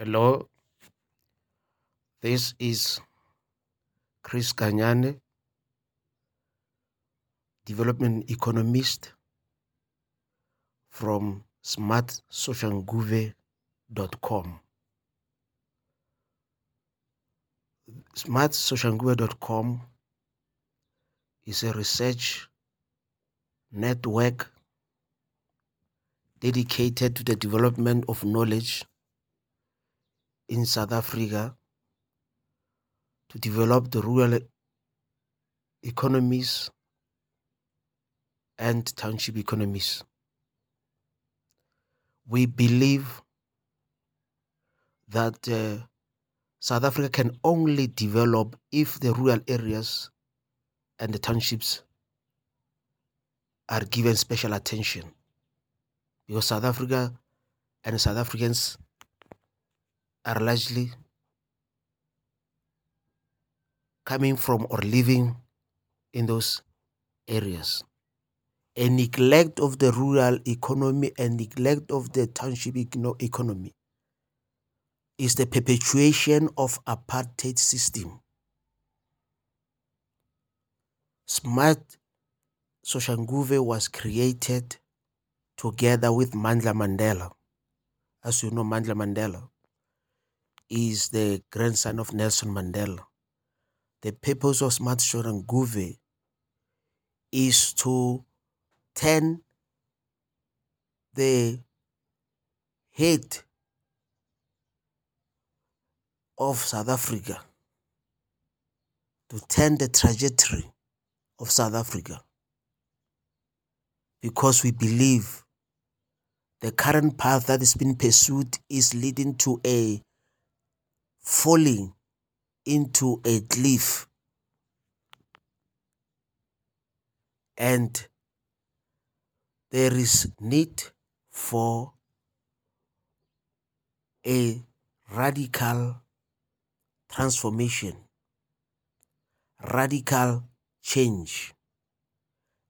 Hello, this is Chris Kanyane, development economist from smartsoshanguve.com. Smartsoshanguve.com is a research network dedicated to the development of knowledge in South Africa to develop the rural economies and township economies. We believe that uh, South Africa can only develop if the rural areas and the townships are given special attention. Because South Africa and South Africans are largely coming from or living in those areas. A neglect of the rural economy and neglect of the township economy is the perpetuation of apartheid system. Smart Soshanguve was created together with Mandla Mandela. As you know, Mandla Mandela is the grandson of Nelson Mandela. The purpose of Smart Soshanguve is to turn the head of South Africa, to turn the trajectory of South Africa, because we believe the current path that is being pursued is leading to a falling into a cliff. And there is need for a radical transformation, radical change.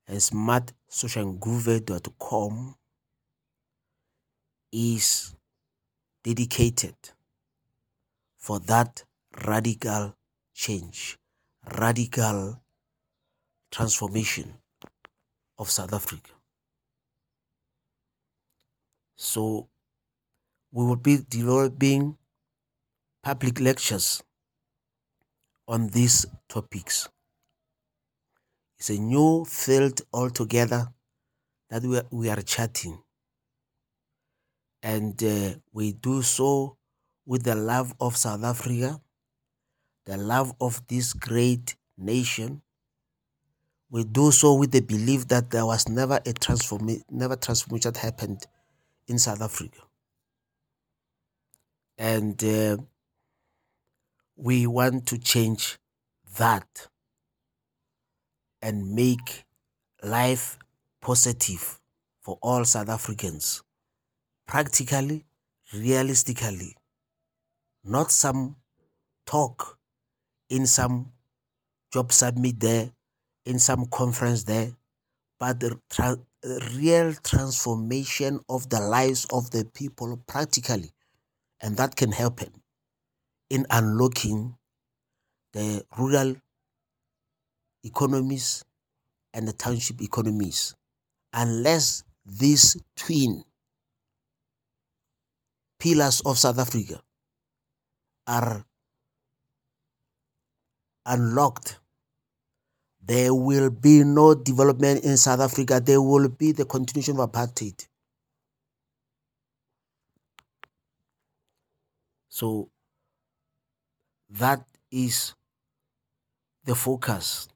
And smartsoshanguve.com is dedicated for that radical change, radical transformation of South Africa. So we will be developing public lectures on these topics. It's a new field altogether that we are, we are chatting. And uh, we do so with the love of South Africa, the love of this great nation. We do so with the belief that there was never a transformation, never transformation that happened in South Africa. And uh, we want to change that and make life positive for all South Africans, practically, realistically, not some talk in some job summit there, in some conference there, but the tra- real transformation of the lives of the people practically. And that can happen in unlocking the rural economies and the township economies unless these twin pillars of South Africa are unlocked, there will be no development in South Africa. There will be the continuation of apartheid. So that is the focus.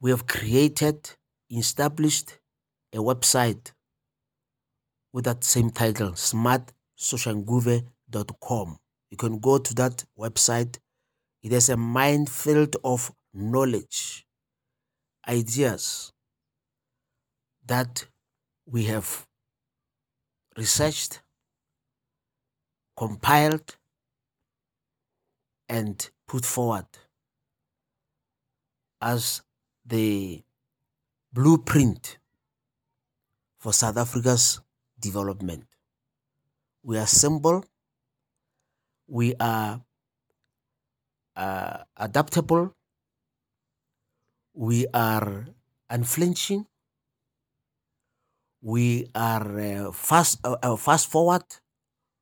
We have created, established a website with that same title, smartsoshanguve.com. You can go to that website. It has a minefield of knowledge, ideas that we have researched, compiled, and put forward as the blueprint for South Africa's development. We assemble, we are uh, adaptable, we are unflinching, we are uh, fast uh, uh, fast forward,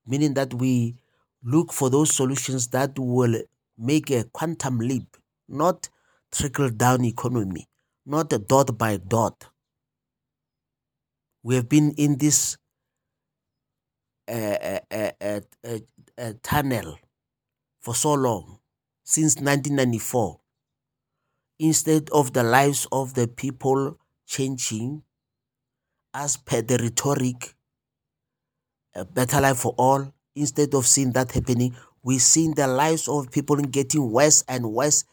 meaning that we look for those solutions that will make a quantum leap, not trickle down economy, not a dot by dot. We have been in this uh, uh, uh, tunnel for so long, since 1994. Instead of the lives of the people changing, as per the rhetoric, a better life for all, instead of seeing that happening, we see the lives of people getting worse and worse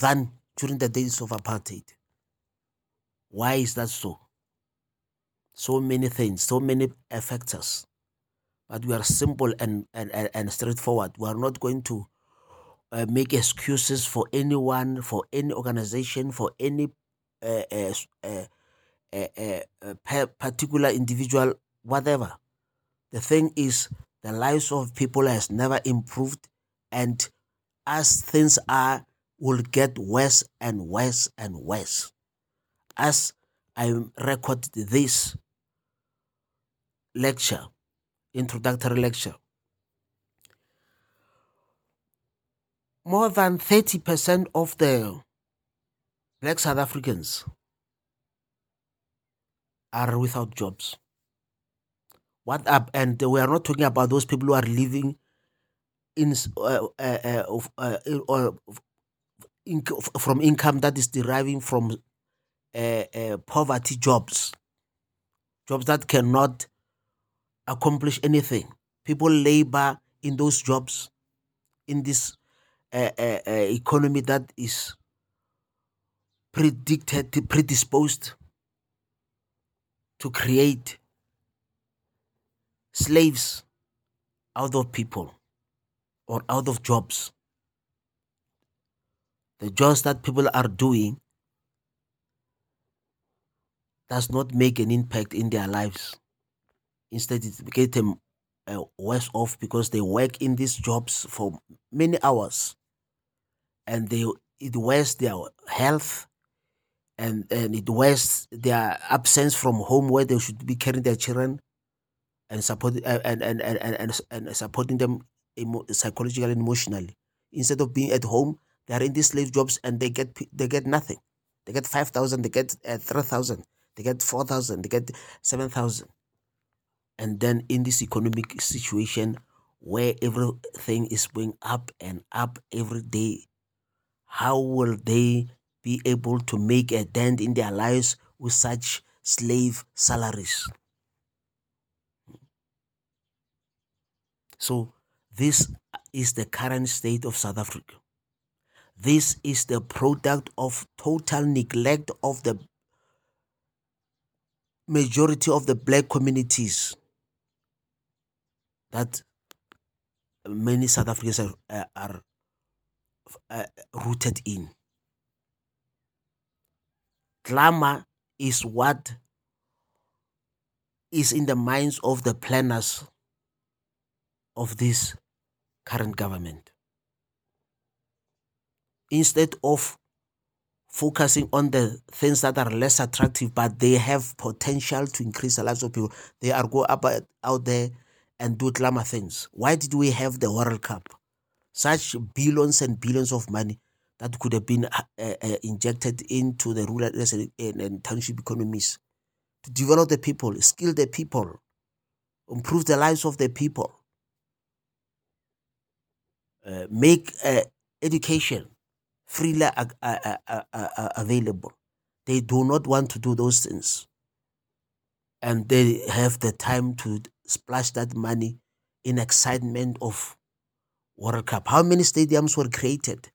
than during the days of apartheid. Why is that so? So many things, so many factors. But we are simple and, and, and straightforward. We are not going to uh, make excuses for anyone, for any organization, for any uh, uh, uh, uh, uh particular individual, whatever. The thing is, the lives of people has never improved, and as things are, will get worse and worse and worse. As I record this lecture, introductory lecture, more than 30% of the black South Africans are without jobs. What up? And we are not talking about those people who are living in uh, uh, uh, uh in, from income that is deriving from uh, uh, poverty jobs, jobs that cannot accomplish anything. People labor in those jobs in this uh, uh, uh, economy that is predicted, predisposed to create slaves out of people or out of jobs. The jobs that people are doing does not make an impact in their lives. Instead, it gets them uh, worse off because they work in these jobs for many hours and they it wastes their health and, and it wastes their absence from home where they should be carrying their children and supporting and and, and, and, and, and supporting them emo- psychologically and emotionally. Instead of being at home, they are in these slave jobs and they get they get nothing. They get five thousand, they get uh, three thousand, they get four thousand, they get seven thousand, and then in this economic situation where everything is going up and up every day, how will they be able to make a dent in their lives with such slave salaries? So, this is the current state of South Africa. This is the product of total neglect of the majority of the black communities that many South Africans are, uh, are uh, rooted in. Glamour is what is in the minds of the planners of this current government. Instead of focusing on the things that are less attractive, but they have potential to increase the lives of people, they are go up out there and do glamour things. Why did we have the World Cup? Such billions and billions of money that could have been uh, uh, injected into the rural and, and township economies to develop the people, skill the people, improve the lives of the people. Uh, make uh, education freely available. They do not want to do those things. And they have the time to splash that money in excitement of World Cup. How many stadiums were created?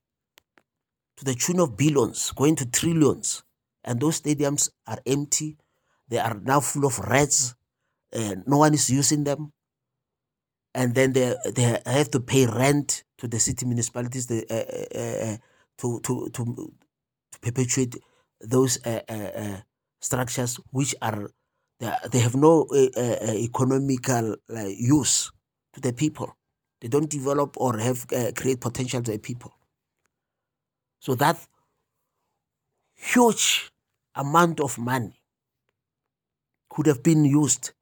To the tune of billions, going to trillions. And those stadiums are empty. They are now full of rats. Uh, no one is using them and then they they have to pay rent to the city municipalities they, uh, uh, uh, to, to to to perpetuate those uh, uh, uh, structures which are they, have no eh, eh, eh, economical use to the people They don't develop or have create potential to the people. So that huge amount of money could have been used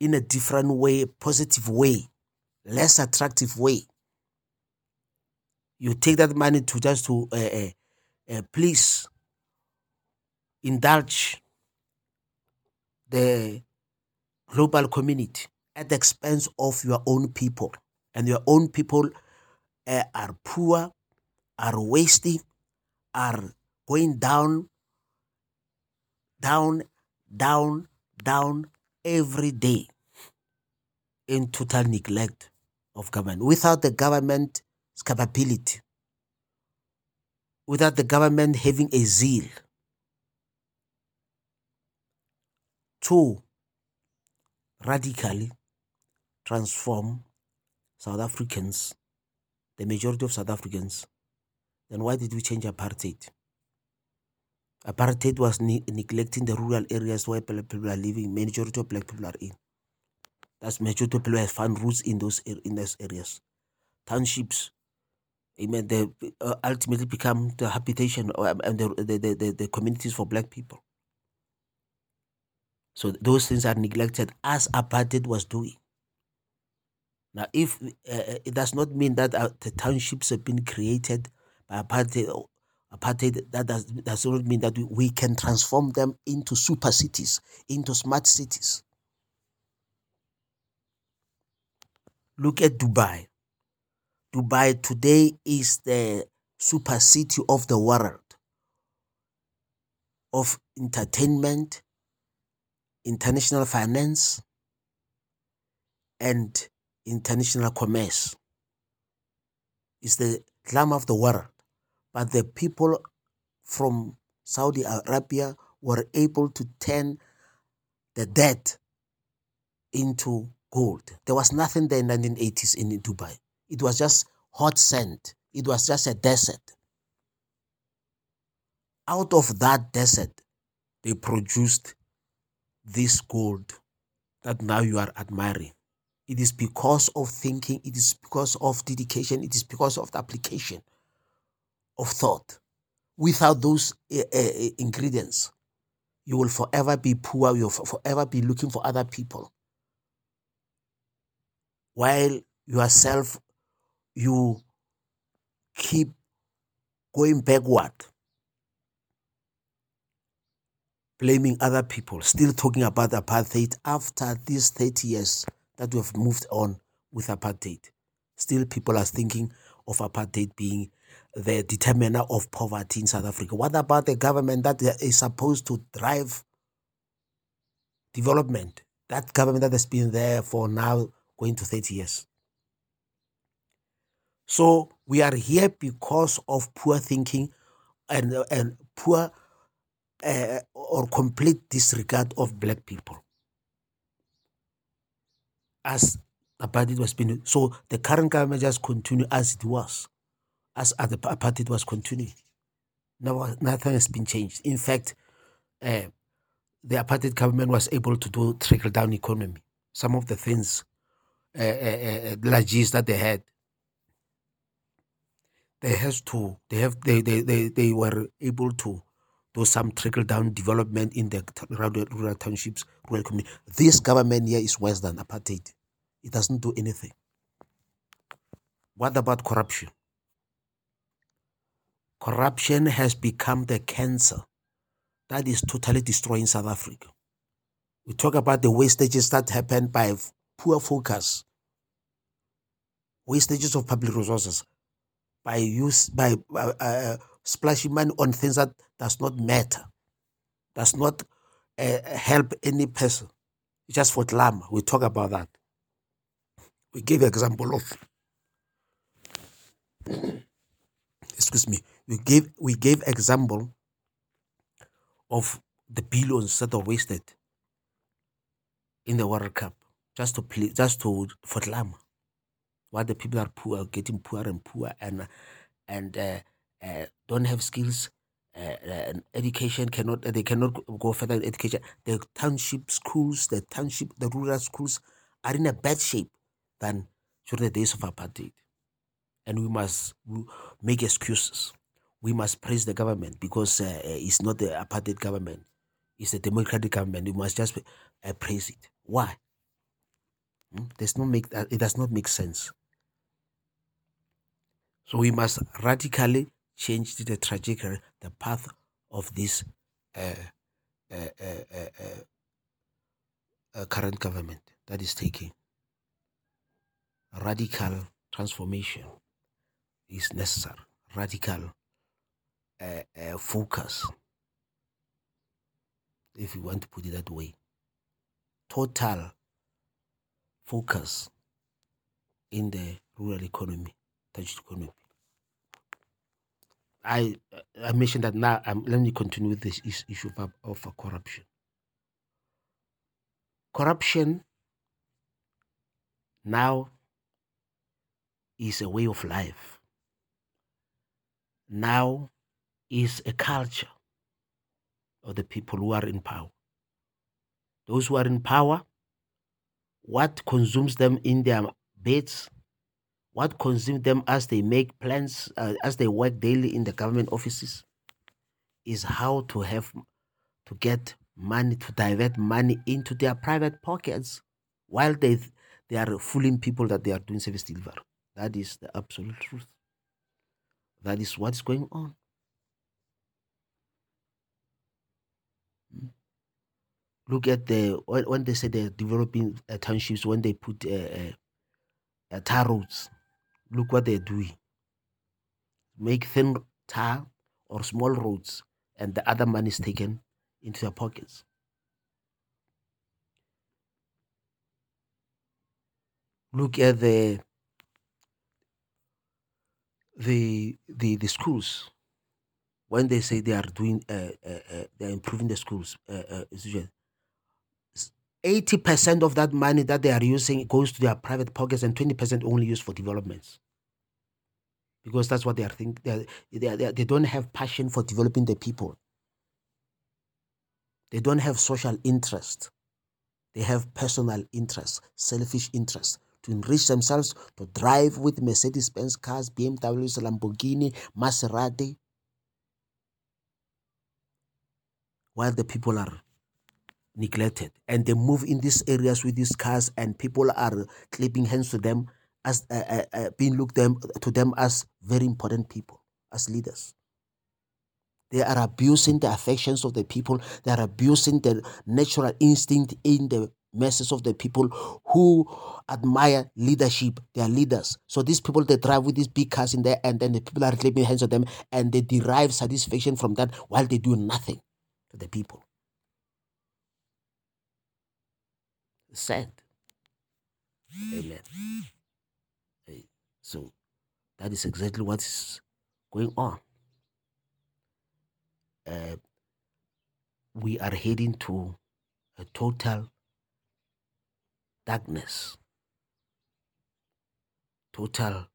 in a different way, positive way, less attractive way. You take that money to just to uh, uh, please indulge the global community at the expense of your own people. And your own people uh, are poor, are wasting, are going down, down, down, down every day in total neglect of government. Without the government's capability, without the government having a zeal to radically transform South Africans, the majority of South Africans, then why did we change apartheid? Apartheid was ne- neglecting the rural areas where black people are living, majority of black people are in. That's majority of people have found roots in those in those areas. Townships, amen, they uh, ultimately become the habitation and the, the, the, the communities for black people. So those things are neglected as apartheid was doing. Now, if uh, it does not mean that uh, the townships have been created by apartheid, apartheid that does, does not mean that we, we can transform them into super cities, into smart cities. Look at Dubai. Dubai today is the super city of the world of entertainment, international finance, and international commerce. It's the glamour of the world. But the people from Saudi Arabia were able to turn the debt into gold. There was nothing there in the 1980s in Dubai. It was just hot sand. It was just a desert. Out of that desert, they produced this gold that now you are admiring. It is because of thinking, it is because of dedication, it is because of the application of thought. Without those uh, uh, ingredients, you will forever be poor, you will forever be looking for other people. While yourself, you keep going backward blaming other people, still talking about apartheid after these 30 years that we have moved on with apartheid. Still, people are thinking of apartheid being the determiner of poverty in South Africa. What about the government that is supposed to drive development? That government that has been there for now going to 30 years. So we are here because of poor thinking and, and poor uh, or complete disregard of black people. As apartheid was being, so the current government just continue as it was, as, the apartheid was continuing. No, nothing has been changed. In fact, uh, the apartheid government was able to do trickle down economy. Some of the things, uh, uh, uh, that they had, they has to, they have, they, they, they, they were able to do some trickle down development in the rural, rural townships, rural community. This government here is worse than apartheid. It doesn't do anything. What about corruption? Corruption has become the cancer that is totally destroying South Africa. We talk about the wastages that happen by poor focus, wastages of public resources, by use by uh, uh, splashing money on things that does not matter, does not uh, help any person. It's just for glamour. We talk about that. We gave example of. excuse me. We gave we gave example of the billions that are wasted in the World Cup just to play, just to for glamour. While the people are poor, getting poorer and poorer, and and uh, uh, don't have skills, uh, education cannot, they cannot go further in education. The township schools, the township, the rural schools are in a bad shape than during the days of apartheid. And we must make excuses. We must praise the government because uh, it's not the apartheid government, it's the democratic government. We must just uh, praise it. Why? Hmm? Does not make, uh, it does not make sense. So we must radically change the trajectory, the path of this uh, uh, uh, current government that is taking. Radical transformation is necessary. Radical focus, if you want to put it that way. Total focus in the rural economy, touched economy. I I mentioned that now. Um, let me continue with this issue of, of corruption. Corruption now is a way of life. Now is a culture of the people who are in power. Those who are in power, what consumes them in their beds what consumes them as they make plans, uh, as they work daily in the government offices, is how to have to get money to divert money into their private pockets while they they are fooling people that they are doing service delivery. That is the absolute truth. That is what is going on. Look at the when they say they're developing uh, townships, when they put uh, uh, uh tar roads look what they're doing. Make thin tar or small roads, and the other money is taken into their pockets. Look at the the the, the schools when they say they are doing uh, uh, uh, they're improving the schools uh, uh, 80% of that money that they are using goes to their private pockets and 20% only used for developments. Because that's what they are thinking. They, they, they, don't have passion for developing the people. They don't have social interest. They have personal interest, selfish interest to enrich themselves, to drive with Mercedes Benz cars, BMWs, Lamborghini, Maserati, while the people are neglected. And they move in these areas with these cars and people are clapping hands to them as uh, uh, uh, being looked them to them as very important people as leaders. They are abusing the affections of the people. They are abusing the natural instinct in the masses of the people who admire leadership. They are leaders. So these people they drive with these big cars in there and then the people are clapping hands on them and they derive satisfaction from that while they do nothing to the people sad. Amen. So that is exactly what is going on. Uh, we are heading to a total darkness, total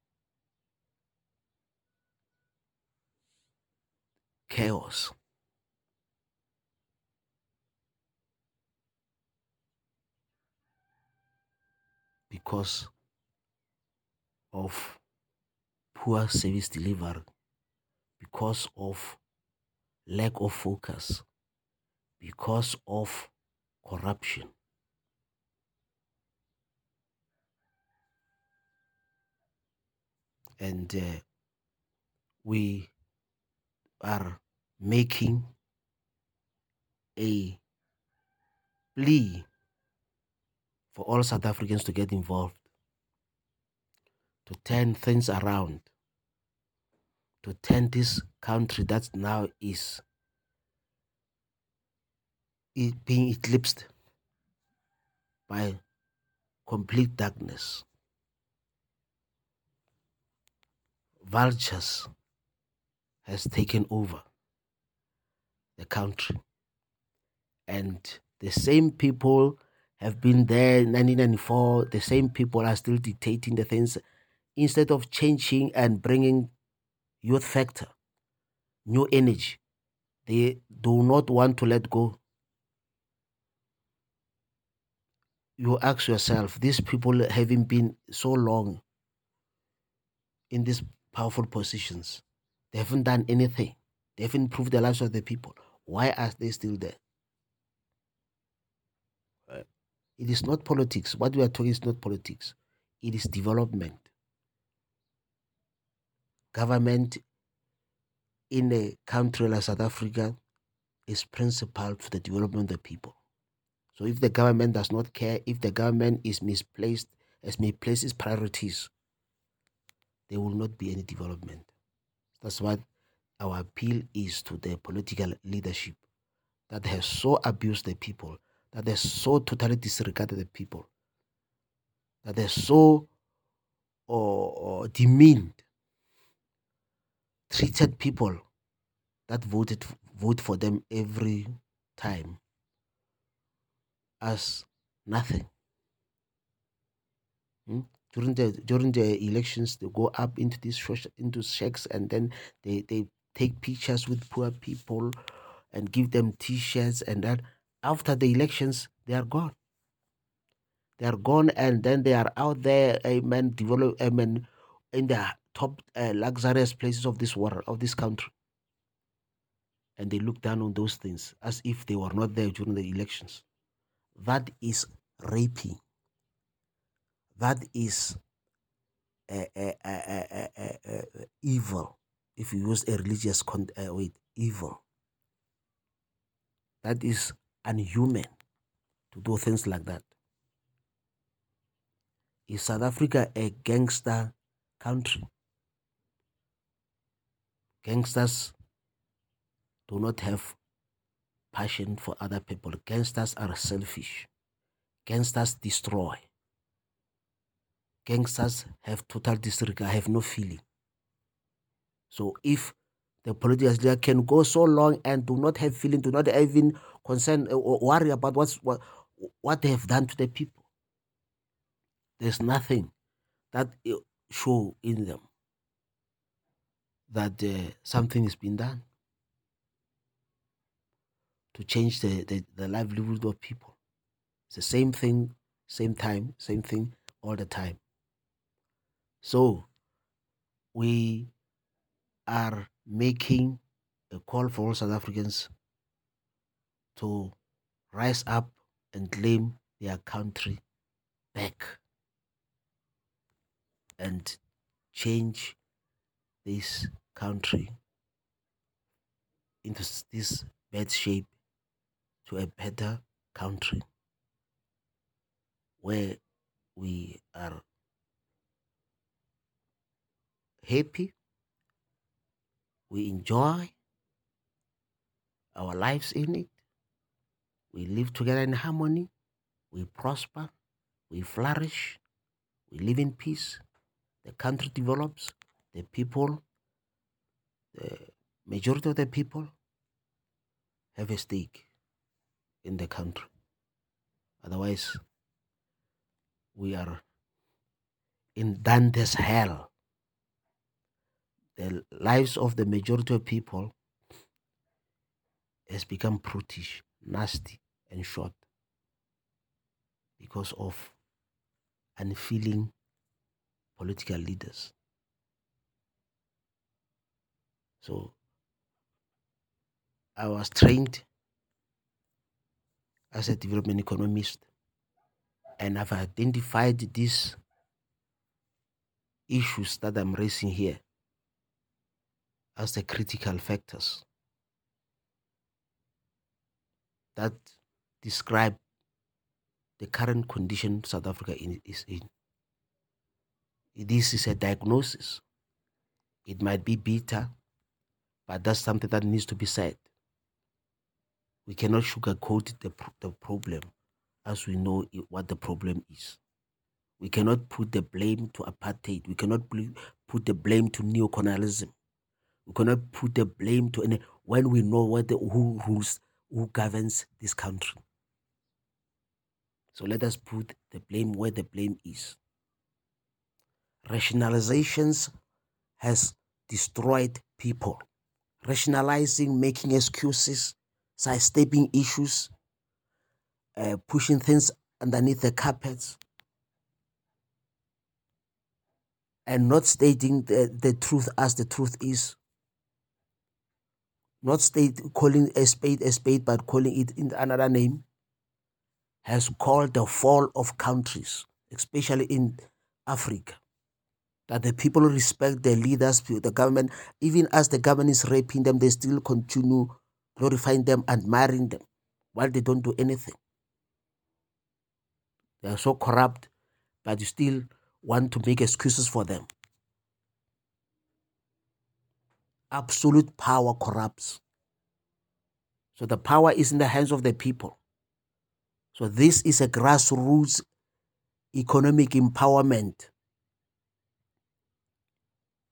chaos. Because of poor service delivery, because of lack of focus, because of corruption. And uh, we are making a plea for all South Africans to get involved, to turn things around, to turn this country that now is being eclipsed by complete darkness. Vultures has taken over the country. And the same people have been there in 1994. The same people are still dictating the things instead of changing and bringing youth factor, new energy. They do not want to let go. You ask yourself, these people having been so long in these powerful positions. They haven't done anything. They haven't improved the lives of the people. Why are they still there? It is not politics. What we are talking is not politics. It is development. Government in a country like South Africa is principal to the development of the people. So if the government does not care, if the government is misplaced, as misplaced its priorities, there will not be any development. That's what our appeal is to the political leadership that has so abused the people, that has so totally disregarded the people, that has so or demeaned, treated people that voted vote for them every time as nothing. Hmm? During the during the elections, they go up into these into shacks and then they, they take pictures with poor people and give them T-shirts and that. After the elections, they are gone. They are gone, and then they are out there, amen, develop, amen, in the top uh, luxurious places of this world, of this country. And they look down on those things as if they were not there during the elections. That is raping. That is uh, uh, evil if you use a religious con- uh, wait, evil. That is unhuman to do things like that. Is South Africa a gangster country? Gangsters do not have passion for other people. Gangsters are selfish. Gangsters destroy. Gangsters have total disregard, have no feeling. So if the political leader can go so long and do not have feeling, do not even concern uh, or worry about what's, what, what they have done to the people, there's nothing that uh, show in them that uh, something has been done to change the, the, the livelihood of people. It's the same thing, same time, same thing all the time. So we are making a call for all South Africans to rise up and claim their country back and change this country into this bad shape to a better country where we are happy we enjoy our lives in it. We live together in harmony. We prosper. We flourish. We live in peace. The country develops. The people, the majority of the people have a stake in the country. Otherwise, we are in Dante's hell the lives of the majority of people has become brutish, nasty, and short because of unfeeling political leaders. So I was trained as a development economist and I've identified these issues that I'm raising here as the critical factors that describe the current condition South Africa is in. This is a diagnosis. It might be bitter, but that's something that needs to be said. We cannot sugarcoat the, the problem as we know what the problem is. We cannot put the blame to apartheid. We cannot put the blame to neocolonialism. We cannot put the blame to any when we know what the, who rules, who governs this country. So let us put the blame where the blame is. Rationalizations has destroyed people. Rationalizing, making excuses, sidestepping issues, uh, pushing things underneath the carpets and not stating the, the truth as the truth is. Not state calling a spade a spade, but calling it in another name, has called the fall of countries, especially in Africa. That the people respect their leaders, the government, even as the government is raping them, they still continue glorifying them, admiring them, while they don't do anything. They are so corrupt, but you still want to make excuses for them. Absolute power corrupts. So the power is in the hands of the people. So this is a grassroots economic empowerment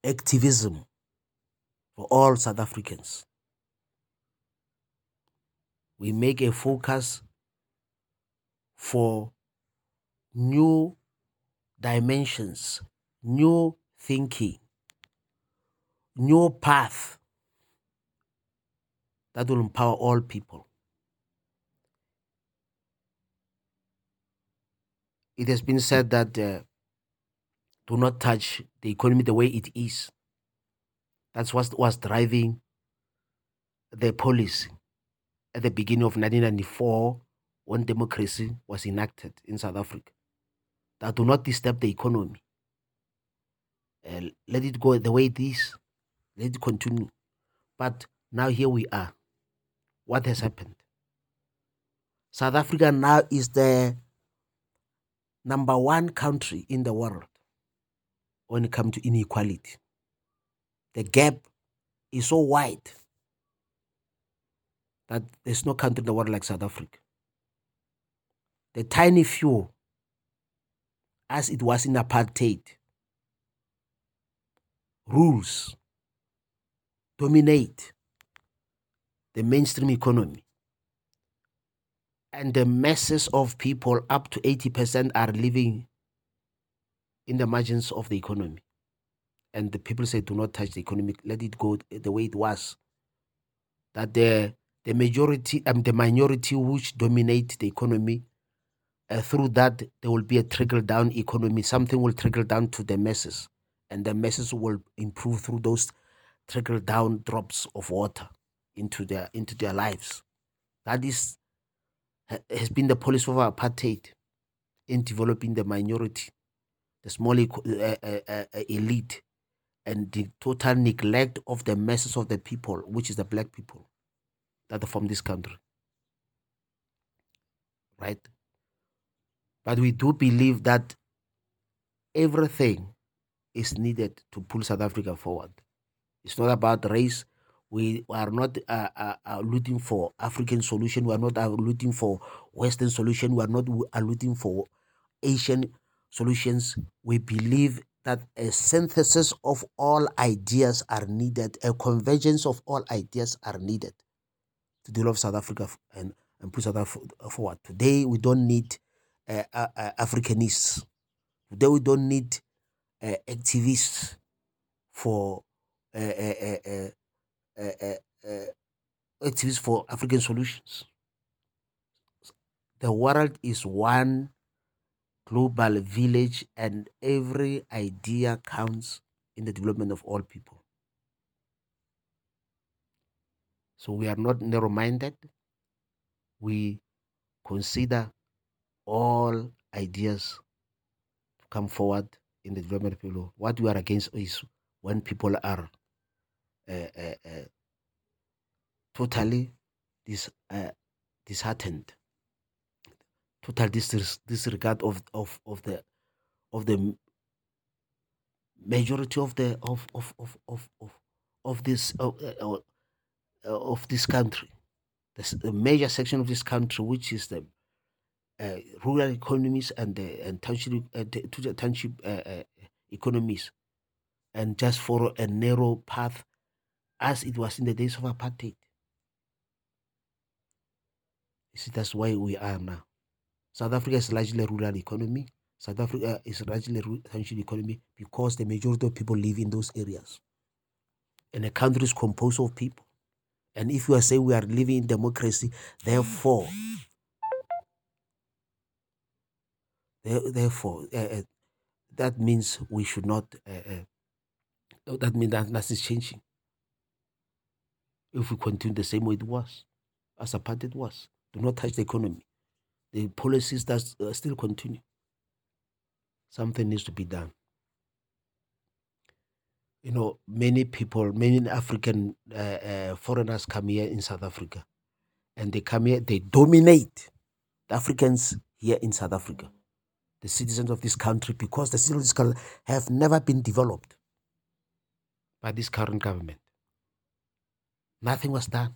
activism for all South Africans. We make a focus for new dimensions, new thinking, new path that will empower all people. It has been said that uh, do not touch the economy the way it is. That's what was driving the policy at the beginning of 1994 when democracy was enacted in South Africa that do not disturb the economy. Uh, let it go the way it is. Let it continue. But now here we are. What has happened? South Africa now is the number one country in the world when it comes to inequality. The gap is so wide that there's no country in the world like South Africa. The tiny few as it was in apartheid. Rules dominate the mainstream economy. And the masses of people, up to 80%, are living in the margins of the economy. And the people say, do not touch the economy, let it go the way it was. That the, the majority, um, the minority which dominate the economy uh, through that there will be a trickle down economy something will trickle down to the masses and the masses will improve through those trickle down drops of water into their into their lives. That is has been the policy of apartheid in developing the minority the small uh, uh, uh, elite and the total neglect of the masses of the people which is the black people that are from this country. Right? But we do believe that everything is needed to pull South Africa forward. It's not about race. We are not uh, uh, uh, looking for African solution. We are not uh, looking for Western solution. We are not uh, looking for Asian solutions. We believe that a synthesis of all ideas are needed, a convergence of all ideas are needed to develop South Africa and, and push South Africa forward. Today, we don't need uh, uh, Africanists. Today we don't need uh, activists for Eh, eh, eh, activists for African solutions. The world is one global village, and every idea counts in the development of all people. So we are not narrow minded. We consider all ideas to come forward in the development of people. What we are against is when people are totally dis, uh, disheartened, total dis- disregard of, of, of the of the majority of the of of of of of, of this uh, uh, of this country, the, major section of this country, which is the uh, rural economies and the and township uh, to the township uh, uh, economies, and just follow a narrow path, as it was in the days of apartheid. You see, that's why we are now. South Africa is largely a rural economy. South Africa is largely a township economy because the majority of people live in those areas. And the country is composed of people. And if you are saying we are living in democracy, therefore Therefore, uh, that means we should not. Uh, uh, that means that nothing's changing. If we continue the same way it was, as apartheid was, do not touch the economy. The policies that uh, still continue. Something needs to be done. You know, many people, many African uh, uh, foreigners come here in South Africa, and they come here, they dominate the Africans here in South Africa the citizens of this country because the citizens have never been developed by this current government. Nothing was done.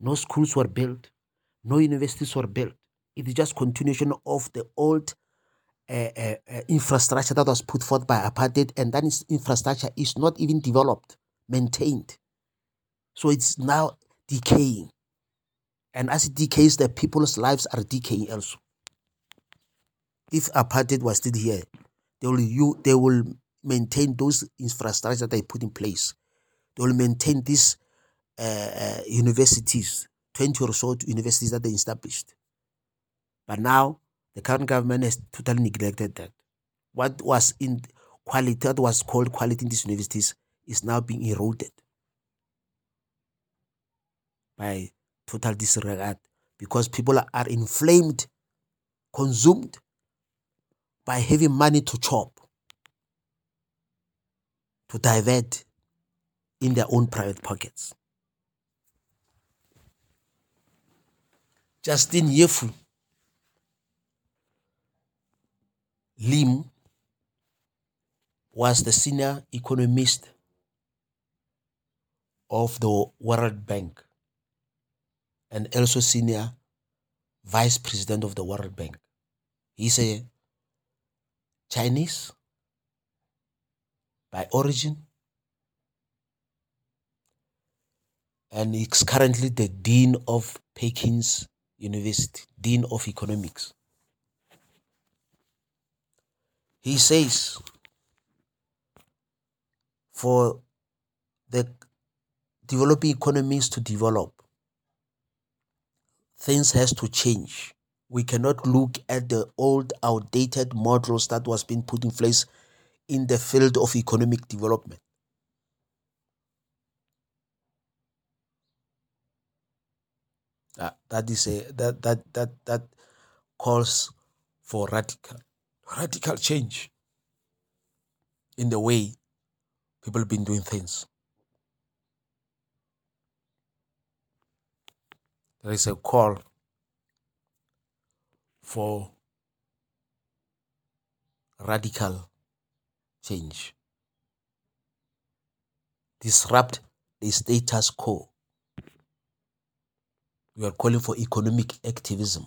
No schools were built. No universities were built. It is just continuation of the old uh, uh, uh, infrastructure that was put forth by apartheid, and that is infrastructure is not even developed, maintained. So it's now decaying. And as it decays, the people's lives are decaying also if apartheid was still here, they will you they will maintain those infrastructure that they put in place. They will maintain these uh, uh, universities, twenty or so universities that they established. But now the current government has totally neglected that. What was in quality, that was called quality in these universities, is now being eroded by total disregard because people are inflamed, consumed by having money to chop, to divert in their own private pockets. Justin Yifu Lin was the senior economist of the World Bank and also senior vice president of the World Bank. He's a Chinese by origin and he's currently the Dean of Peking's University, Dean of Economics. He says for the developing economies to develop, things has to change we cannot look at the old outdated models that was being put in place in the field of economic development that, that is a that that that that calls for radical radical change in the way people have been doing things there is a call for radical change. Disrupt the status quo. We are calling for economic activism.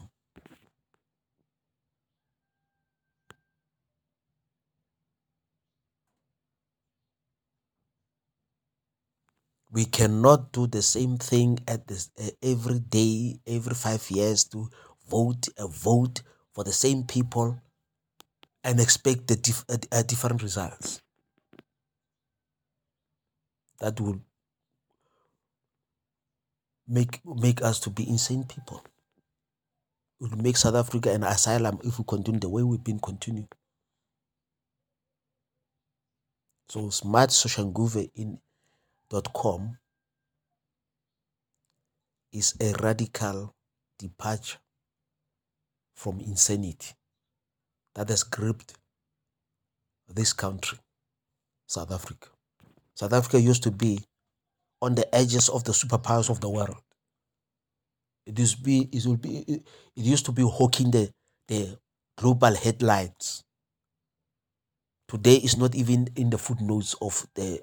we cannot do the same thing at this uh, every day every five years to vote a vote for the same people and expect dif- uh, uh, different results. That will make make us to be insane people. It will make South Africa an asylum if we continue the way we've been continuing. So smart smartsoshanguve in dot com is a radical departure from insanity that has gripped this country, South Africa. South Africa used to be on the edges of the superpowers of the world. It used to be, it would be, it, used to be hawking the, the global headlines. Today is not even in the footnotes of the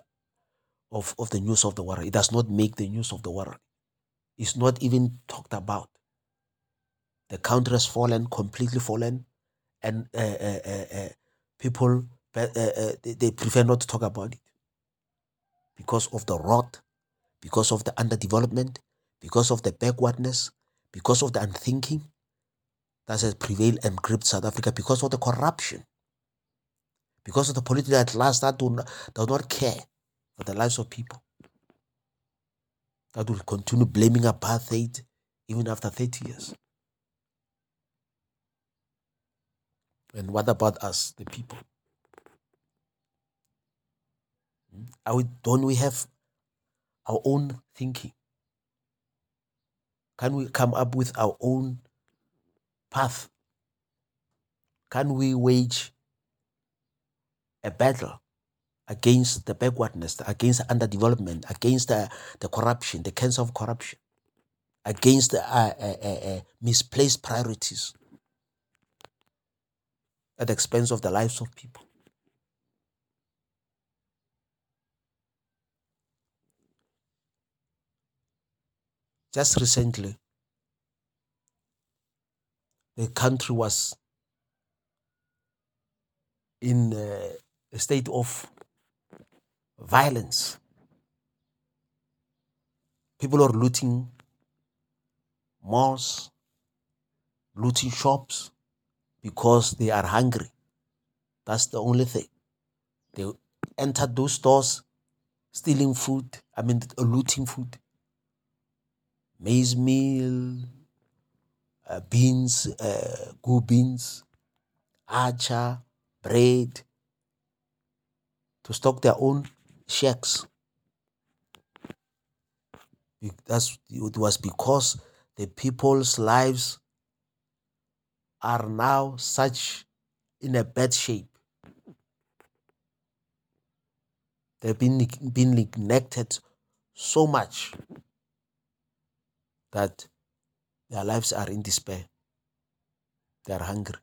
of, of the news of the world. It does not make the news of the world. It's not even talked about. The country has fallen, completely fallen, and uh, uh, uh, uh people uh, uh, they, they prefer not to talk about it because of the rot, because of the underdevelopment, because of the backwardness, because of the unthinking that has prevailed and gripped South Africa, because of the corruption, because of the political class that do not, does not care for the lives of people, that will continue blaming apartheid even after 30 years. And what about us, the people? Hmm? Are we, don't we have our own thinking? Can we come up with our own path? Can we wage a battle against the backwardness, against underdevelopment, against the, the corruption, the cancer of corruption, against uh, uh, uh, uh, misplaced priorities at the expense of the lives of people. Just recently, the country was in a state of violence. People are looting malls, looting shops because they are hungry. That's the only thing. They entered those stores stealing food, I mean, looting food. Maize meal, uh, beans, uh, go beans, acha, bread, to stock their own shacks. That's, it was because the people's lives are now such in a bad shape. They've been, been neglected so much that their lives are in despair. They are hungry.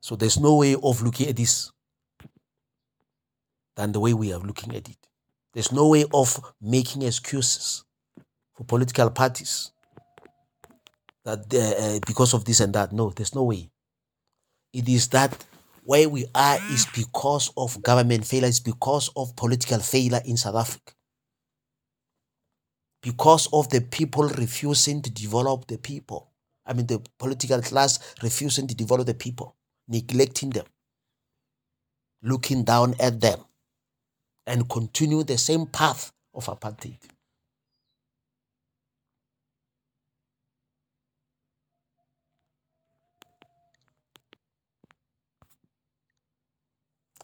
So there's no way of looking at this than the way we are looking at it. There's no way of making excuses for political parties that uh, because of this and that. No, there's no way. It is that where we are is because of government failure, it's because of political failure in South Africa. Because of the people refusing to develop the people. I mean, the political class refusing to develop the people neglecting them, looking down at them, and continue the same path of apartheid.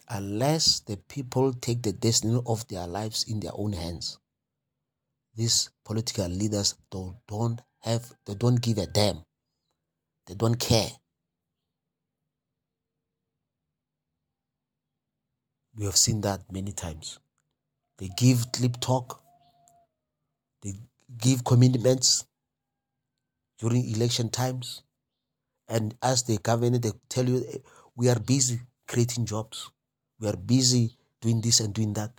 Unless the people take the destiny of their lives in their own hands, these political leaders don't, don't have they don't give a damn. They don't care We have seen that many times. They give clip talk, they give commitments during election times. And as they govern, they tell you, we are busy creating jobs. We are busy doing this and doing that.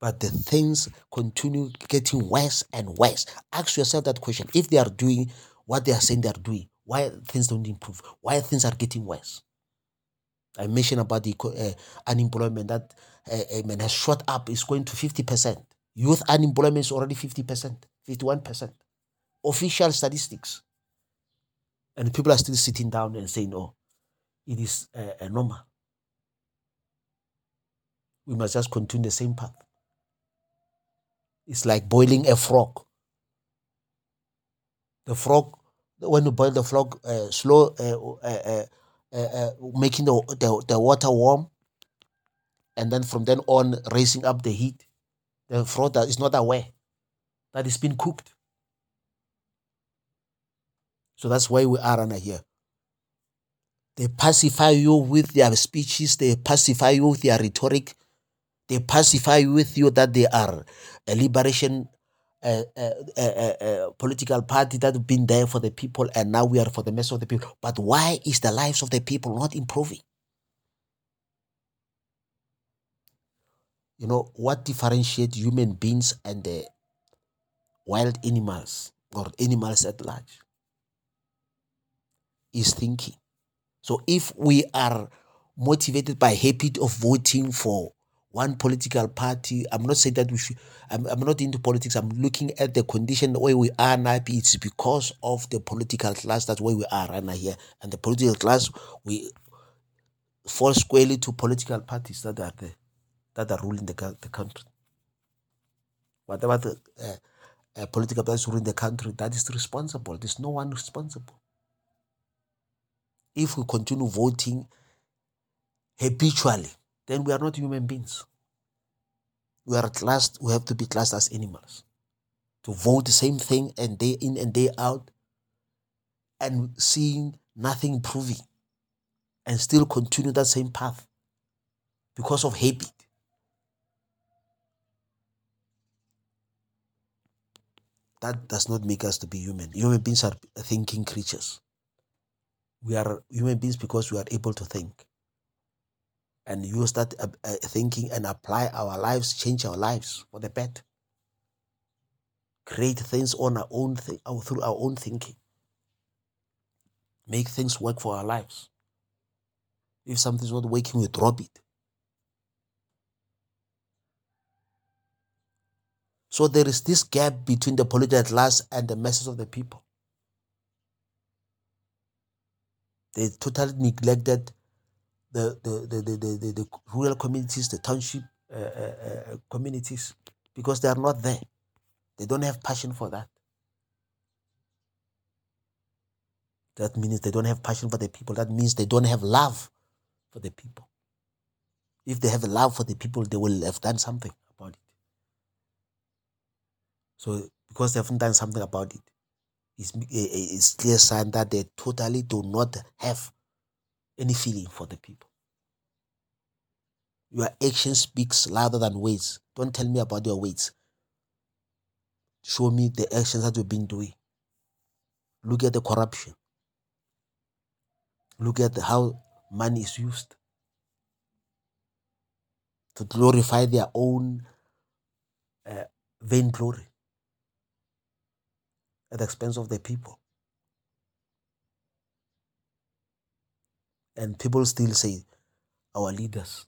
But the things continue getting worse and worse. Ask yourself that question. If they are doing what they are saying they are doing, why things don't improve? Why things are getting worse? I mentioned about the uh, unemployment that uh, has shot up, is going to 50%. Youth unemployment is already 50%, 51%. Official statistics. And people are still sitting down and saying, oh, it is uh, normal. We must just continue the same path. It's like boiling a frog. The frog, when you boil the frog, uh, slow, uh, uh, uh uh, uh, making the, the, the water warm and then from then on raising up the heat. The frog is not aware that it's been cooked. So that's why we are under here. They pacify you with their speeches. They pacify you with their rhetoric they pacify with you that they are a liberation a, a, a, political party that have been there for the people and now we are for the mess of the people. But why is the lives of the people not improving? You know, what differentiates human beings and the wild animals or animals at large is thinking. So if we are motivated by habit of voting for one political party. I'm not saying that we should, I'm, I'm not into politics. I'm looking at the condition where we are now. It's because of the political class. That's where we are right now here. And the political class, we fall squarely to political parties that are there, that are ruling the, the country. Whatever the uh, uh, political parties ruling the country, that is responsible. There's no one responsible. if we continue voting habitually, then we are not human beings. We are classed, we have to be classed as animals. To vote the same thing and day in and day out and seeing nothing improving and still continue that same path because of habit. That does not make us to be human. Human beings are thinking creatures. We are human beings because we are able to think. And you start uh, uh, thinking and apply our lives, change our lives for the better. Create things on our own th- through our own thinking. Make things work for our lives. If something's not working, we drop it. So there is this gap between the political class and the masses of the people. They totally neglected the the the the, the, the, rural communities, the township uh, uh, uh, communities, because they are not there. They don't have passion for that. That means they don't have passion for the people. That means they don't have love for the people. If they have love for the people, they will have done something about it. So, because they haven't done something about it, it's, it's clear sign that they totally do not have any feeling for the people. Your action speaks louder than words. Don't tell me about your words. Show me the actions that you've been doing. Look at the corruption. Look at how money is used to glorify their own uh, vainglory at the expense of the people. And people still say, our leaders,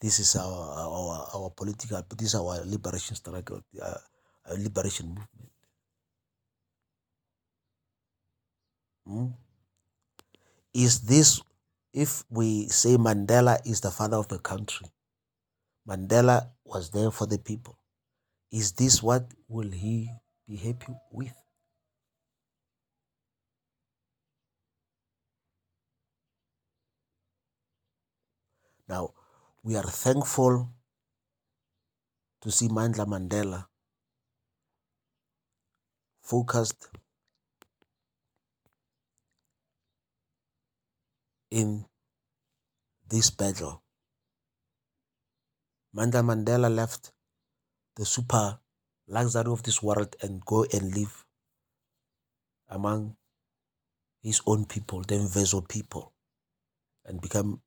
this is our our, our political, this is our liberation struggle, uh, our liberation movement. Hmm? Is this, if we say Mandela is the father of the country, Mandela was there for the people. Is this what will he be happy with? Now, we are thankful to see Mandla Mandela focused in this battle. Mandla Mandela left the super luxury of this world and go and live among his own people, the Mvezo people, and become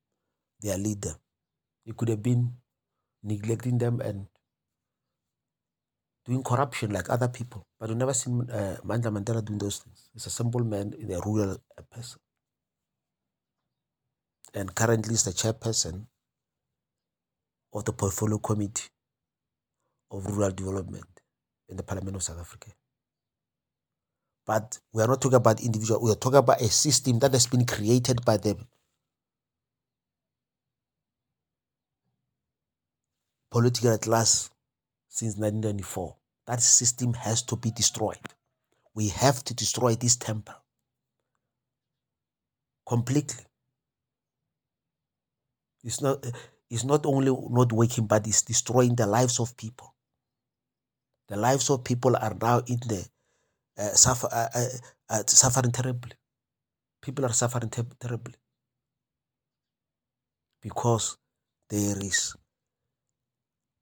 their leader. He could have been neglecting them and doing corruption like other people, but we've never seen uh, Mandla Mandela doing those things. He's a simple man in a rural person. And currently is the chairperson of the portfolio committee of rural development in the Parliament of South Africa. But we are not talking about individual, we are talking about a system that has been created by the political class since 1994. That system has to be destroyed. We have to destroy this temple completely. It's not, it's not only not working, but it's destroying the lives of people. The lives of people are now in the uh, suffer, uh, uh, uh, suffering terribly. People are suffering ter- terribly because there is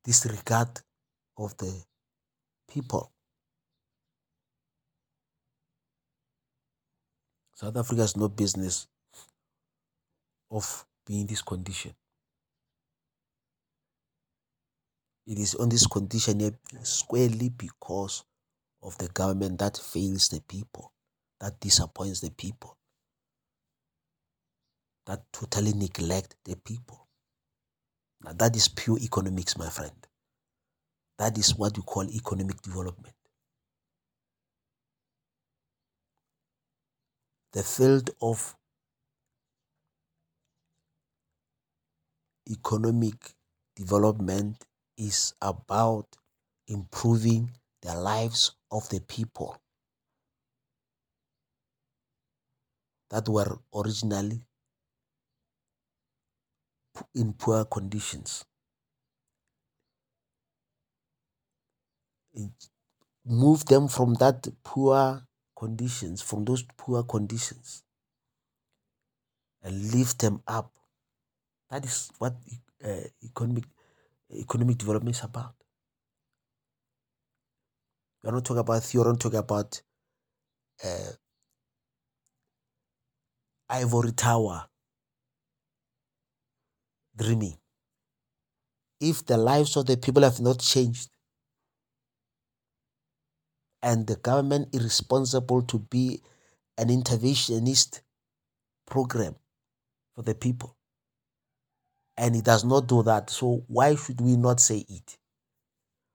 disregard of the people. South Africa has no business of being in this condition. It is on this condition squarely because of the government that fails the people, that disappoints the people, that totally neglect the people. Now that is pure economics, my friend. That is what you call economic development. The field of economic development is about improving the lives of the people. that were originally in poor conditions. Move them from that poor conditions, from those poor conditions, and lift them up. That is what uh, economic economic development is about. We're not talking about theory, we're not talking about uh, ivory tower dreaming. If the lives of the people have not changed, and the government is responsible to be an interventionist program for the people, and it does not do that, so why should we not say it?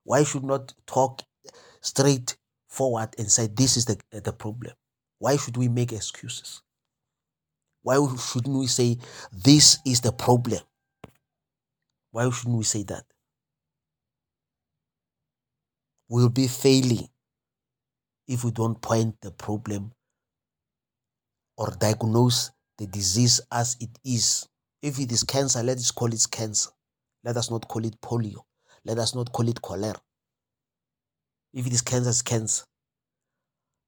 Why should not talk straight forward and say this is the, the problem? Why should we make excuses? Why shouldn't we say this is the problem? Why shouldn't we say that? We'll be failing if we don't point the problem or diagnose the disease as it is. If it is cancer, let us call it cancer. Let us not call it polio. Let us not call it cholera. If it is cancer, it's cancer.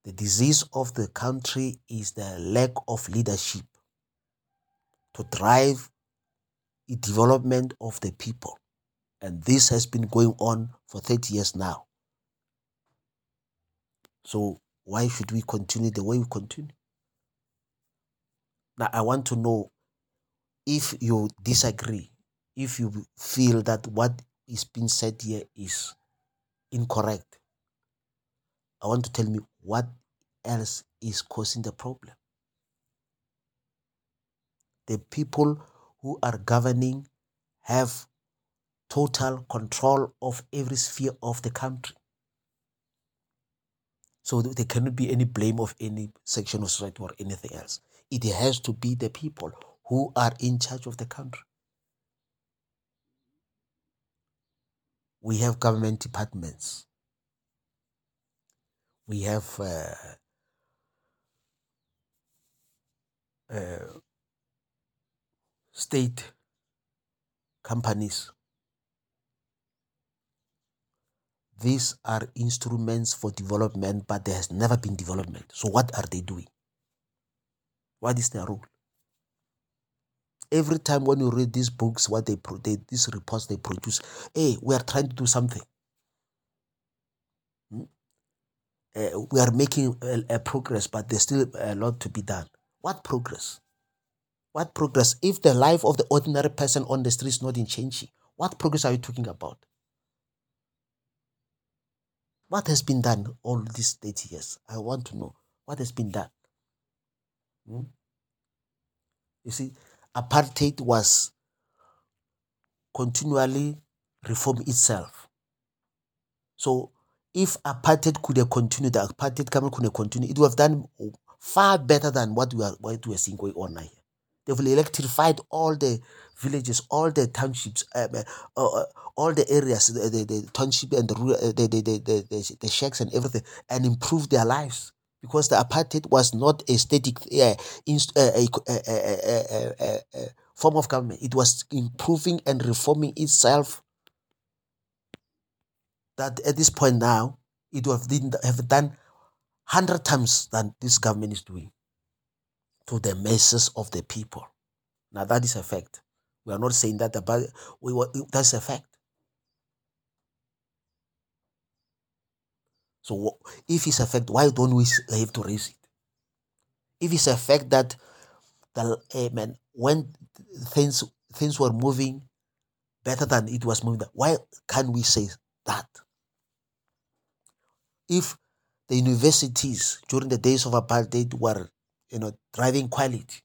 The disease of the country is the lack of leadership to drive development of the people. And this has been going on for 30 years now. So why should we continue the way we continue? Now, I want to know if you disagree, if you feel that what is being said here is incorrect. I want to tell me what else is causing the problem. The people who are governing have total control of every sphere of the country. So there cannot be any blame of any section of society or anything else. It has to be the people who are in charge of the country. We have government departments. We have uh, uh, state companies. These are instruments for development, but there has never been development. So, what are they doing? What is their role? Every time when you read these books, what they, they these reports they produce, hey, we are trying to do something. Hmm? Uh, we are making a, a progress, but there's still a lot to be done. What progress? What progress? If the life of the ordinary person on the street is not in changing, what progress are you talking about? What has been done all these 30 years? I want to know what has been done. Hmm? You see, apartheid was continually reform itself. So if apartheid could have continued, the apartheid government could have continued, it would have done far better than what we are what we are seeing going on now. They've electrified all the villages, all the townships, um, uh, uh, all the areas, the, the, the township and the, uh, the, the, the, the, the, shacks and everything, and improved their lives because the apartheid was not a static uh, inst- uh, a, form of government. It was improving and reforming itself. That at this point now, it would have, have done hundred times than this government is doing to the masses of the people. Now that is a fact. We are not saying that about we that's a fact. So if it's a fact, why don't we have to raise it? If it's a fact that the eh, amen when things things were moving better than it was moving, why can't we say that? If the universities during the days of apartheid were you know, driving quality.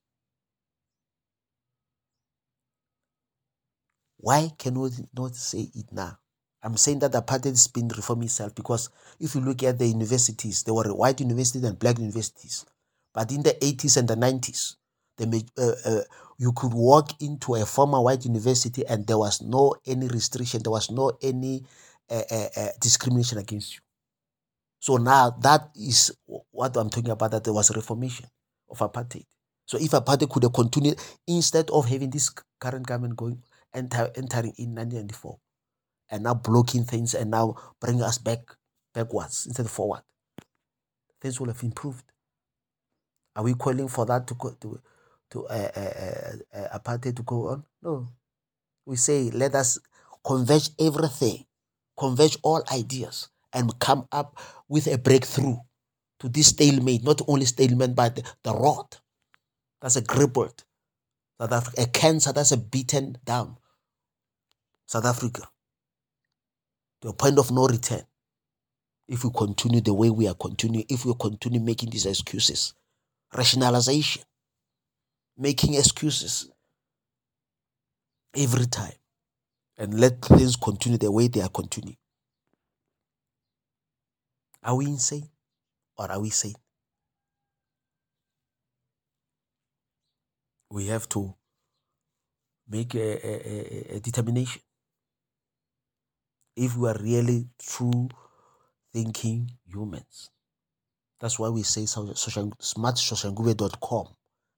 Why can we not say it now? I'm saying that the apartheid has been reforming itself because if you look at the universities, there were white universities and black universities. But in the 80s and the 90s, the, uh, uh, you could walk into a former white university and there was no any restriction, there was no any uh, uh, uh discrimination against you. So now that is what I'm talking about, that there was reformation of apartheid. So if apartheid could have continued instead of having this current government going enter, entering in 1994 and now blocking things and now bringing us back backwards instead of forward, things will have improved. Are we calling for that to to to uh, uh, uh, apartheid to go on? No. We say let us converge everything, converge all ideas, and come up with a breakthrough to this stalemate. Not only stalemate, but the, the rod that's a crippled South Africa, a cancer that's a beaten down South Africa to a point of no return. If we continue the way we are continuing, if we continue making these excuses, rationalization, making excuses every time, and let things continue the way they are continuing. Are we insane or are we sane? We have to make a, a, a determination. If we are really true thinking humans, that's why we say social, smartsoshanguve.com.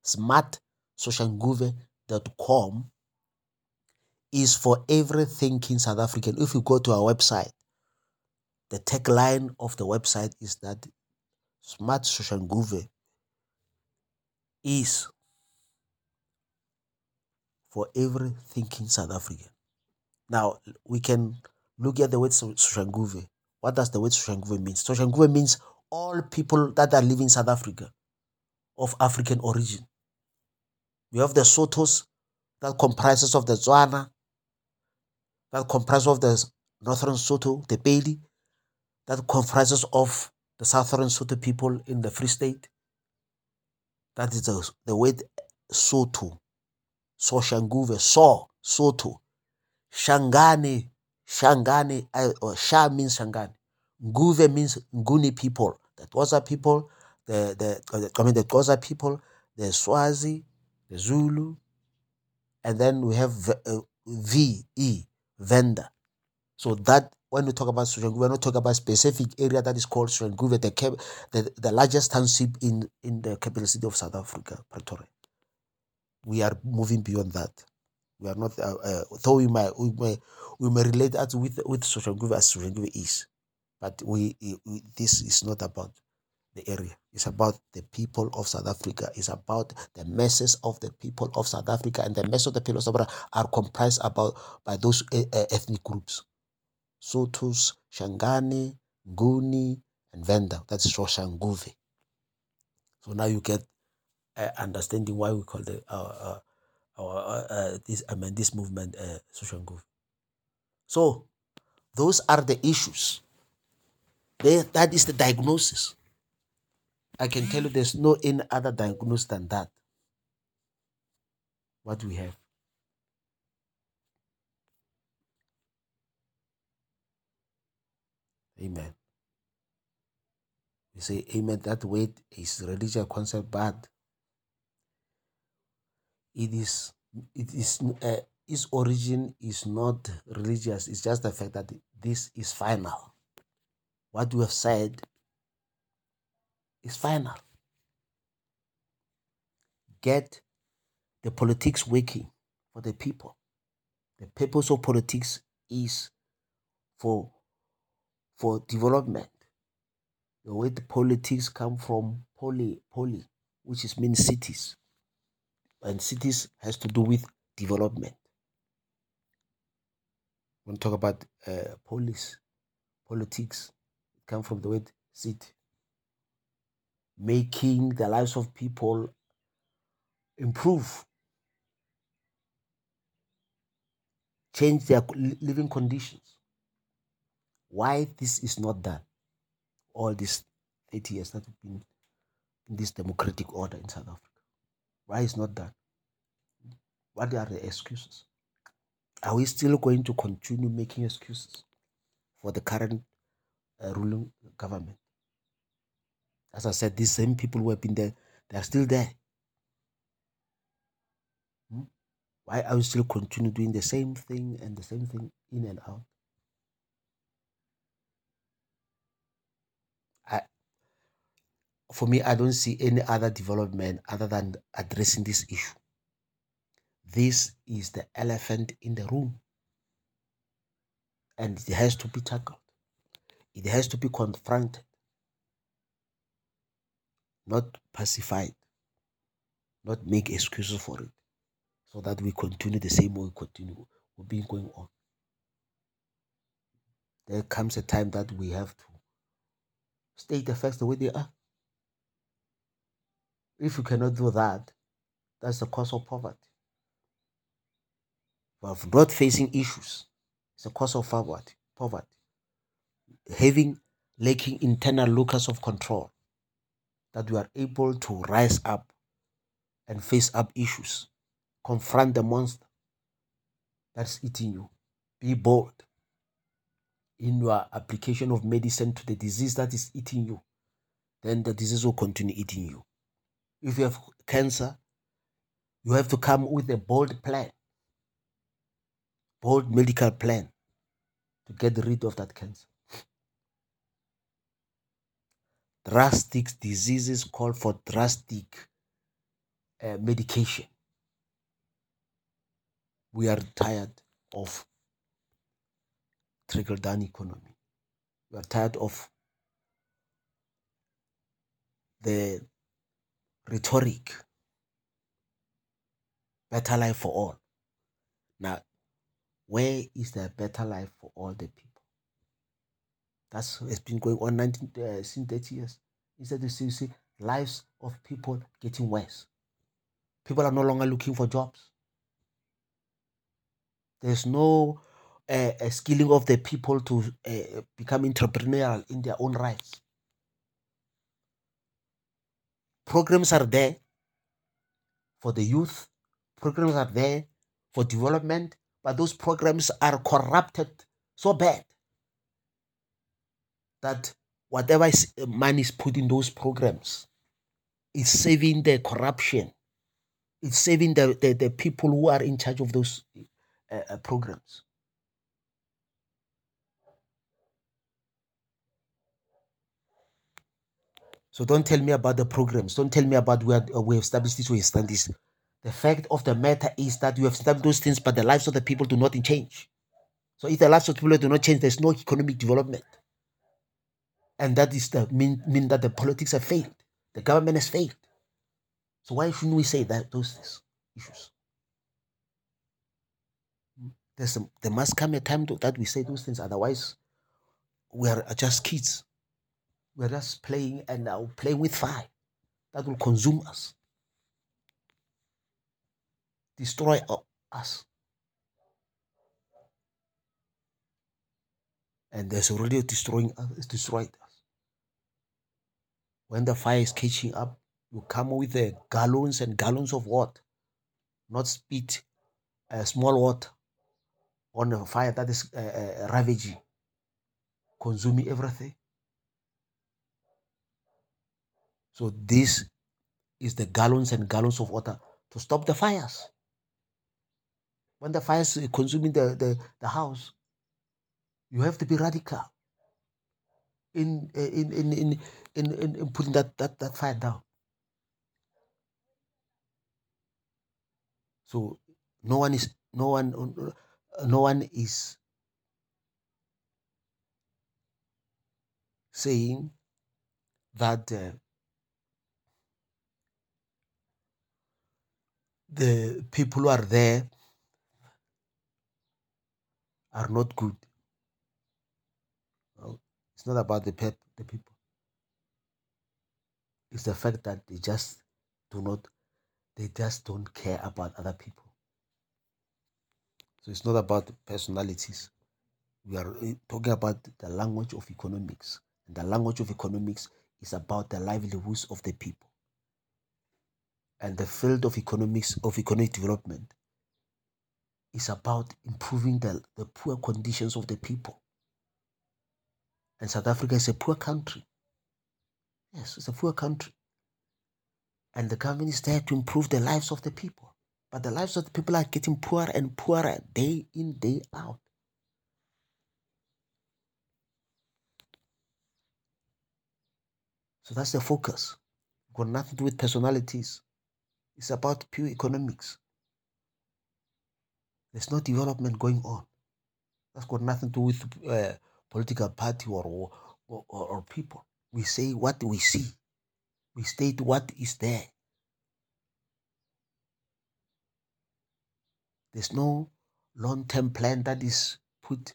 Smartsoshanguve.com is for every thinking South African. If you go to our website, the tagline of the website is that Smart social Soshanguve is for every thinking South African. Now, we can look at the word Soshanguve. What does the word Soshanguve mean? Soshanguve means all people that are living in South Africa of African origin. We have the Sothos that comprises of the Tswana, that comprises of the Northern Sotho, the Bailey, that comprises of the Southern Sotho people in the Free State. That is the, the word Sotho. So Shanguve, So, Sotho. Shangani, Shangani, or Sha means Shangani. Nguve means Nguni people. The Xhosa people, the, the, I mean the Xhosa people, the Swazi, the Zulu, and then we have uh, V, E, Venda. So that when we talk about Soshanguve, we're not talking about specific area that is called Soshanguve, the, the, the largest township in, in the capital city of South Africa, Pretoria. We are moving beyond that. We are not, uh, uh, though we may, we may, we may relate that with, with Soshanguve as Soshanguve is, but we, we, this is not about the area. It's about the people of South Africa. It's about the masses of the people of South Africa, and the masses of the people of South Africa are comprised about by those uh, uh ethnic groups. Sothos, Shangani, Nguni, and Venda. That's Soshanguve. So now you get uh, understanding why we call the uh, uh, uh, this I mean this movement uh, Soshanguve. So those are the issues. They, that is the diagnosis. I can tell you there's no any other diagnosis than that. What we have. Amen. We say amen. That word is religious concept, but it is it is uh, its origin is not religious. It's just the fact that this is final. What we have said is final. Get the politics working for the people. The purpose of politics is for for development. The word politics come from poly, poly, which is means cities. And cities has to do with development. When talk about uh, police, politics, come from the word city. Making the lives of people improve, change their living conditions. Why this is not done? All these 30 years that have been in this democratic order in South Africa. Why is not done? What are the excuses? Are we still going to continue making excuses for the current uh, ruling government? As I said, these same people who have been there, they are still there. Hmm? Why are we still continue doing the same thing and the same thing in and out? For me, I don't see any other development other than addressing this issue. This is the elephant in the room. And it has to be tackled. It has to be confronted, not pacified, not make excuses for it, so that we continue the same way we continue we've been going on. There comes a time that we have to state the facts the way they are. If you cannot do that, that's the cause of poverty. But not facing issues, it's a cause of poverty. Poverty. Having lacking internal locus of control, that we are able to rise up and face up issues, confront the monster that's eating you. Be bold in your application of medicine to the disease that is eating you. Then the disease will continue eating you. If you have cancer, you have to come with a bold plan, bold medical plan to get rid of that cancer. Drastic diseases call for drastic uh, medication. We are tired of trickle down economy. We are tired of the rhetoric better life for all. Now, where is the better life for all the people? That's it's been going on 19, uh, since 30 years. Instead, you see, you see lives of people getting worse. People are no longer looking for jobs. There's no uh, uh, skilling of the people to uh, become entrepreneurial in their own rights. Programs are there for the youth, programs are there for development, but those programs are corrupted so bad that whatever is, uh, money is put in those programs is saving the corruption. It's saving the, the, the people who are in charge of those uh, uh, programs. So don't tell me about the programs. Don't tell me about where uh, we have established this, we have this. The fact of the matter is that you have established those things, but the lives of the people do not change. So if the lives of the people do not change, there's no economic development. And that is the mean, mean that the politics have failed. The government has failed. So why shouldn't we say that those issues? There's a, there must come a time to, that we say those things. Otherwise, we are just kids. We're just playing and now playing with fire that will consume us, destroy us. And there's already destroying us, it's destroyed us. When the fire is catching up, you come with the gallons and gallons of water, not spit, uh, small water on a fire that is uh, uh, ravaging, consuming everything. So this is the gallons and gallons of water to stop the fires. When the fires is consuming the, the, the house, you have to be radical in in in in in, in, in putting that, that, that fire down. So no one is no one no one is saying that uh, the people who are there are not good. No, it's not about the pep, the people. It's the fact that they just do not, they just don't care about other people. So it's not about personalities. We are eh, talking about the language of economics. And the language of economics is about the livelihoods of the people and the field of economics of economic development is about improving the, the poor conditions of the people. And South Africa is a poor country. Yes, it's a poor country. And the government is there to improve the lives of the people. But the lives of the people are getting poorer and poorer day in, day out. So that's the focus. got nothing to do with personalities. It's about pure economics. There's no development going on. That's got nothing to do with uh, political party or or, or or people. We say what we see. We state what is there. There's no long-term plan that is put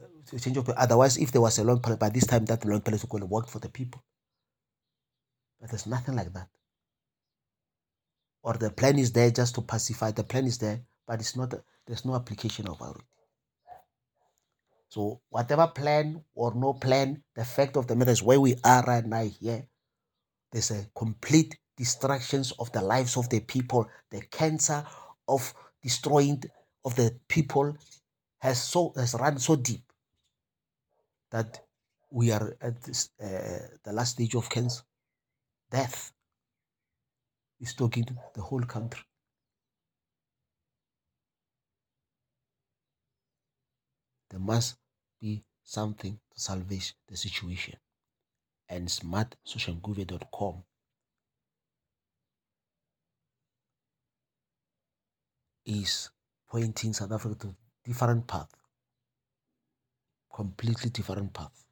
uh, to change of otherwise if there was a long plan by this time that long plan is going to work for the people but there's nothing like that or the plan is there just to pacify the plan is there but it's not there's no application of it so whatever plan or no plan the fact of the matter is where we are right now here there's a complete destructions of the lives of the people the cancer of destroying of the people has so has run so deep that we are at this, uh, the last stage of cancer. Death is talking to the whole country. There must be something to salvage the situation. And smartsoshanguve.com is pointing South Africa to different path, completely different path.